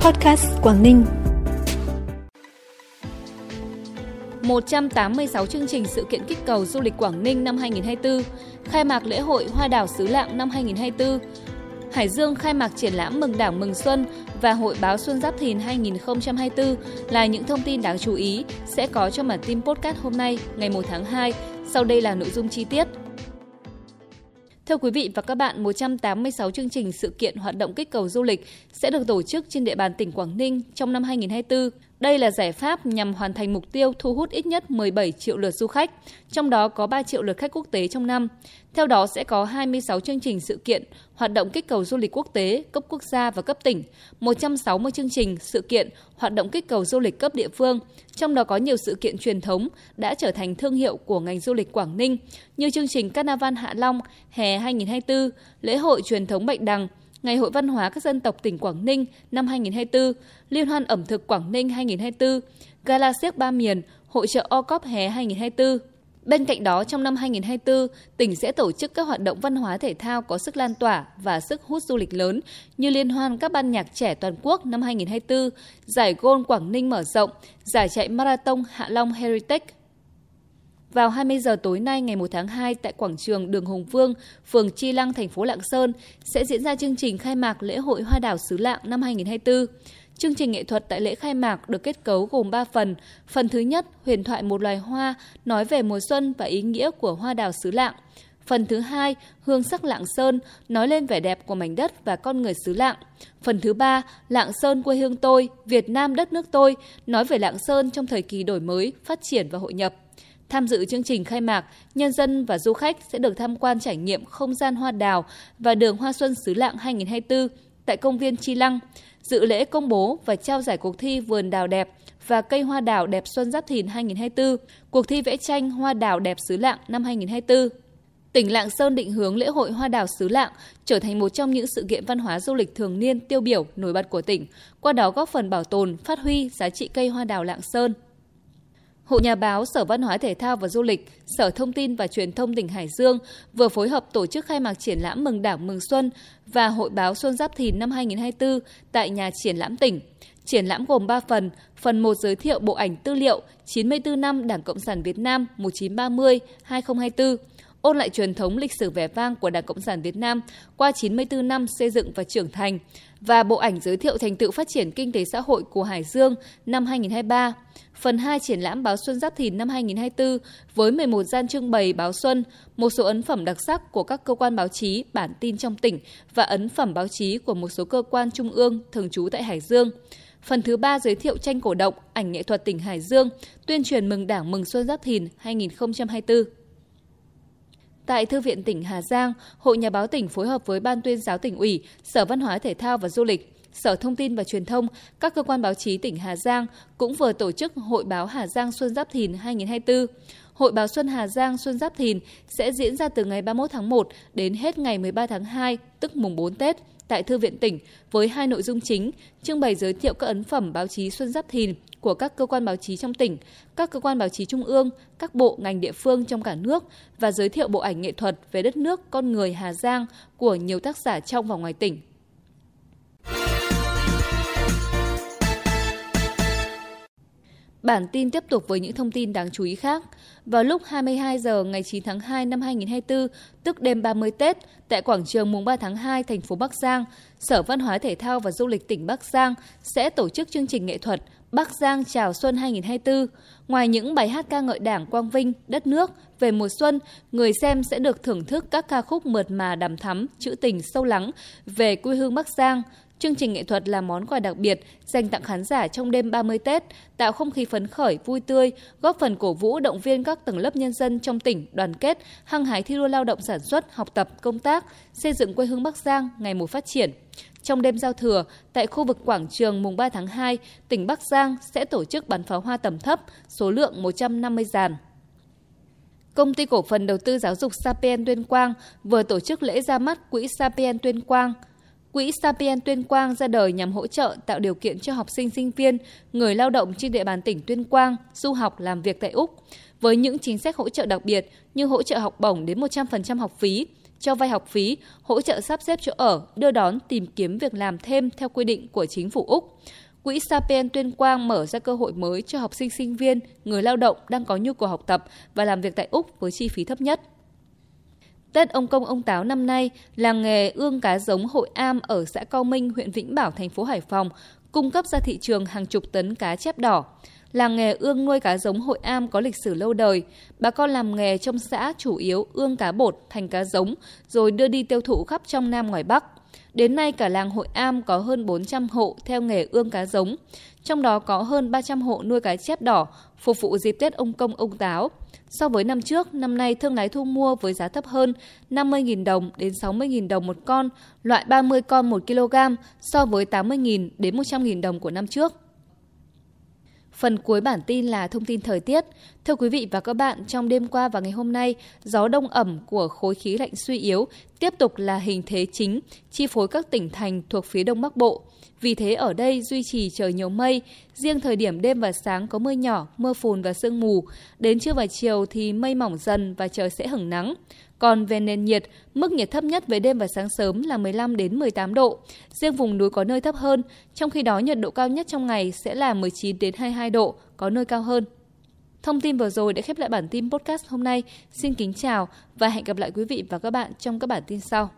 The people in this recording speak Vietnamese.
Podcast Quảng Ninh. 186 chương trình sự kiện kích cầu du lịch Quảng Ninh năm 2024, khai mạc lễ hội Hoa đảo xứ Lạng năm 2024, Hải Dương khai mạc triển lãm Mừng Đảng Mừng Xuân và Hội báo Xuân Giáp Thìn 2024 là những thông tin đáng chú ý sẽ có trong bản tin podcast hôm nay, ngày 1 tháng 2. Sau đây là nội dung chi tiết. Thưa quý vị và các bạn, 186 chương trình sự kiện hoạt động kích cầu du lịch sẽ được tổ chức trên địa bàn tỉnh Quảng Ninh trong năm 2024. Đây là giải pháp nhằm hoàn thành mục tiêu thu hút ít nhất 17 triệu lượt du khách, trong đó có 3 triệu lượt khách quốc tế trong năm. Theo đó sẽ có 26 chương trình sự kiện hoạt động kích cầu du lịch quốc tế, cấp quốc gia và cấp tỉnh, 160 chương trình sự kiện hoạt động kích cầu du lịch cấp địa phương, trong đó có nhiều sự kiện truyền thống đã trở thành thương hiệu của ngành du lịch Quảng Ninh như chương trình Carnival Hạ Long hè 2024, lễ hội truyền thống Bạch Đằng, Ngày hội văn hóa các dân tộc tỉnh Quảng Ninh năm 2024, Liên hoan ẩm thực Quảng Ninh 2024, Gala siếc ba miền, hội trợ O Cop hè 2024. Bên cạnh đó, trong năm 2024, tỉnh sẽ tổ chức các hoạt động văn hóa thể thao có sức lan tỏa và sức hút du lịch lớn như liên hoan các ban nhạc trẻ toàn quốc năm 2024, giải gôn Quảng Ninh mở rộng, giải chạy marathon Hạ Long Heritage vào 20 giờ tối nay ngày 1 tháng 2 tại quảng trường Đường Hùng Vương, phường Chi Lăng, thành phố Lạng Sơn sẽ diễn ra chương trình khai mạc lễ hội Hoa đảo xứ Lạng năm 2024. Chương trình nghệ thuật tại lễ khai mạc được kết cấu gồm 3 phần. Phần thứ nhất, huyền thoại một loài hoa, nói về mùa xuân và ý nghĩa của hoa đảo xứ Lạng. Phần thứ hai, hương sắc Lạng Sơn, nói lên vẻ đẹp của mảnh đất và con người xứ Lạng. Phần thứ ba, Lạng Sơn quê hương tôi, Việt Nam đất nước tôi, nói về Lạng Sơn trong thời kỳ đổi mới, phát triển và hội nhập. Tham dự chương trình khai mạc, nhân dân và du khách sẽ được tham quan trải nghiệm không gian hoa đào và đường hoa xuân xứ Lạng 2024 tại công viên Chi Lăng, dự lễ công bố và trao giải cuộc thi vườn đào đẹp và cây hoa đào đẹp xuân Giáp Thìn 2024, cuộc thi vẽ tranh hoa đào đẹp xứ Lạng năm 2024. Tỉnh Lạng Sơn định hướng lễ hội hoa đào xứ Lạng trở thành một trong những sự kiện văn hóa du lịch thường niên tiêu biểu nổi bật của tỉnh, qua đó góp phần bảo tồn, phát huy giá trị cây hoa đào Lạng Sơn. Hội Nhà báo, Sở Văn hóa Thể thao và Du lịch, Sở Thông tin và Truyền thông tỉnh Hải Dương vừa phối hợp tổ chức khai mạc triển lãm Mừng Đảng Mừng Xuân và Hội báo Xuân Giáp Thìn năm 2024 tại nhà triển lãm tỉnh. Triển lãm gồm 3 phần. Phần 1 giới thiệu bộ ảnh tư liệu 94 năm Đảng Cộng sản Việt Nam 1930-2024, ôn lại truyền thống lịch sử vẻ vang của Đảng Cộng sản Việt Nam qua 94 năm xây dựng và trưởng thành và bộ ảnh giới thiệu thành tựu phát triển kinh tế xã hội của Hải Dương năm 2023. Phần 2 triển lãm báo Xuân Giáp Thìn năm 2024 với 11 gian trưng bày báo Xuân, một số ấn phẩm đặc sắc của các cơ quan báo chí, bản tin trong tỉnh và ấn phẩm báo chí của một số cơ quan trung ương thường trú tại Hải Dương. Phần thứ ba giới thiệu tranh cổ động, ảnh nghệ thuật tỉnh Hải Dương, tuyên truyền mừng Đảng mừng Xuân Giáp Thìn 2024. Tại Thư viện tỉnh Hà Giang, Hội Nhà báo tỉnh phối hợp với Ban tuyên giáo tỉnh ủy, Sở Văn hóa Thể thao và Du lịch, Sở Thông tin và Truyền thông, các cơ quan báo chí tỉnh Hà Giang cũng vừa tổ chức Hội báo Hà Giang Xuân Giáp Thìn 2024. Hội báo Xuân Hà Giang Xuân Giáp Thìn sẽ diễn ra từ ngày 31 tháng 1 đến hết ngày 13 tháng 2, tức mùng 4 Tết, tại Thư viện tỉnh với hai nội dung chính, trưng bày giới thiệu các ấn phẩm báo chí Xuân Giáp Thìn của các cơ quan báo chí trong tỉnh, các cơ quan báo chí trung ương, các bộ ngành địa phương trong cả nước và giới thiệu bộ ảnh nghệ thuật về đất nước con người Hà Giang của nhiều tác giả trong và ngoài tỉnh. Bản tin tiếp tục với những thông tin đáng chú ý khác. Vào lúc 22 giờ ngày 9 tháng 2 năm 2024, tức đêm 30 Tết, tại quảng trường mùng 3 tháng 2 thành phố Bắc Giang, Sở Văn hóa Thể thao và Du lịch tỉnh Bắc Giang sẽ tổ chức chương trình nghệ thuật Bắc Giang chào xuân 2024. Ngoài những bài hát ca ngợi Đảng quang vinh, đất nước về mùa xuân, người xem sẽ được thưởng thức các ca khúc mượt mà đằm thắm, trữ tình sâu lắng về quê hương Bắc Giang, Chương trình nghệ thuật là món quà đặc biệt dành tặng khán giả trong đêm 30 Tết, tạo không khí phấn khởi, vui tươi, góp phần cổ vũ động viên các tầng lớp nhân dân trong tỉnh đoàn kết, hăng hái thi đua lao động sản xuất, học tập, công tác, xây dựng quê hương Bắc Giang ngày một phát triển. Trong đêm giao thừa, tại khu vực quảng trường mùng 3 tháng 2, tỉnh Bắc Giang sẽ tổ chức bắn pháo hoa tầm thấp, số lượng 150 dàn. Công ty cổ phần đầu tư giáo dục Sapien Tuyên Quang vừa tổ chức lễ ra mắt quỹ Sapien Tuyên Quang – Quỹ Sapien Tuyên Quang ra đời nhằm hỗ trợ tạo điều kiện cho học sinh sinh viên, người lao động trên địa bàn tỉnh Tuyên Quang du học làm việc tại Úc với những chính sách hỗ trợ đặc biệt như hỗ trợ học bổng đến 100% học phí, cho vay học phí, hỗ trợ sắp xếp chỗ ở, đưa đón, tìm kiếm việc làm thêm theo quy định của chính phủ Úc. Quỹ Sapien Tuyên Quang mở ra cơ hội mới cho học sinh sinh viên, người lao động đang có nhu cầu học tập và làm việc tại Úc với chi phí thấp nhất. Tết ông Công ông Táo năm nay, làng nghề ương cá giống Hội Am ở xã Cao Minh, huyện Vĩnh Bảo, thành phố Hải Phòng cung cấp ra thị trường hàng chục tấn cá chép đỏ. Làng nghề ương nuôi cá giống Hội Am có lịch sử lâu đời. Bà con làm nghề trong xã chủ yếu ương cá bột thành cá giống rồi đưa đi tiêu thụ khắp trong Nam ngoài Bắc. Đến nay cả làng Hội Am có hơn 400 hộ theo nghề ươm cá giống, trong đó có hơn 300 hộ nuôi cá chép đỏ, phục vụ dịp Tết ông Công ông Táo. So với năm trước, năm nay thương lái thu mua với giá thấp hơn 50.000 đồng đến 60.000 đồng một con, loại 30 con 1 kg so với 80.000 đến 100.000 đồng của năm trước. Phần cuối bản tin là thông tin thời tiết. Thưa quý vị và các bạn, trong đêm qua và ngày hôm nay, gió đông ẩm của khối khí lạnh suy yếu tiếp tục là hình thế chính chi phối các tỉnh thành thuộc phía đông bắc bộ. Vì thế ở đây duy trì trời nhiều mây, riêng thời điểm đêm và sáng có mưa nhỏ, mưa phùn và sương mù. Đến trưa và chiều thì mây mỏng dần và trời sẽ hửng nắng. Còn về nền nhiệt, mức nhiệt thấp nhất về đêm và sáng sớm là 15 đến 18 độ, riêng vùng núi có nơi thấp hơn, trong khi đó nhiệt độ cao nhất trong ngày sẽ là 19 đến 22 độ, có nơi cao hơn. Thông tin vừa rồi đã khép lại bản tin podcast hôm nay. Xin kính chào và hẹn gặp lại quý vị và các bạn trong các bản tin sau.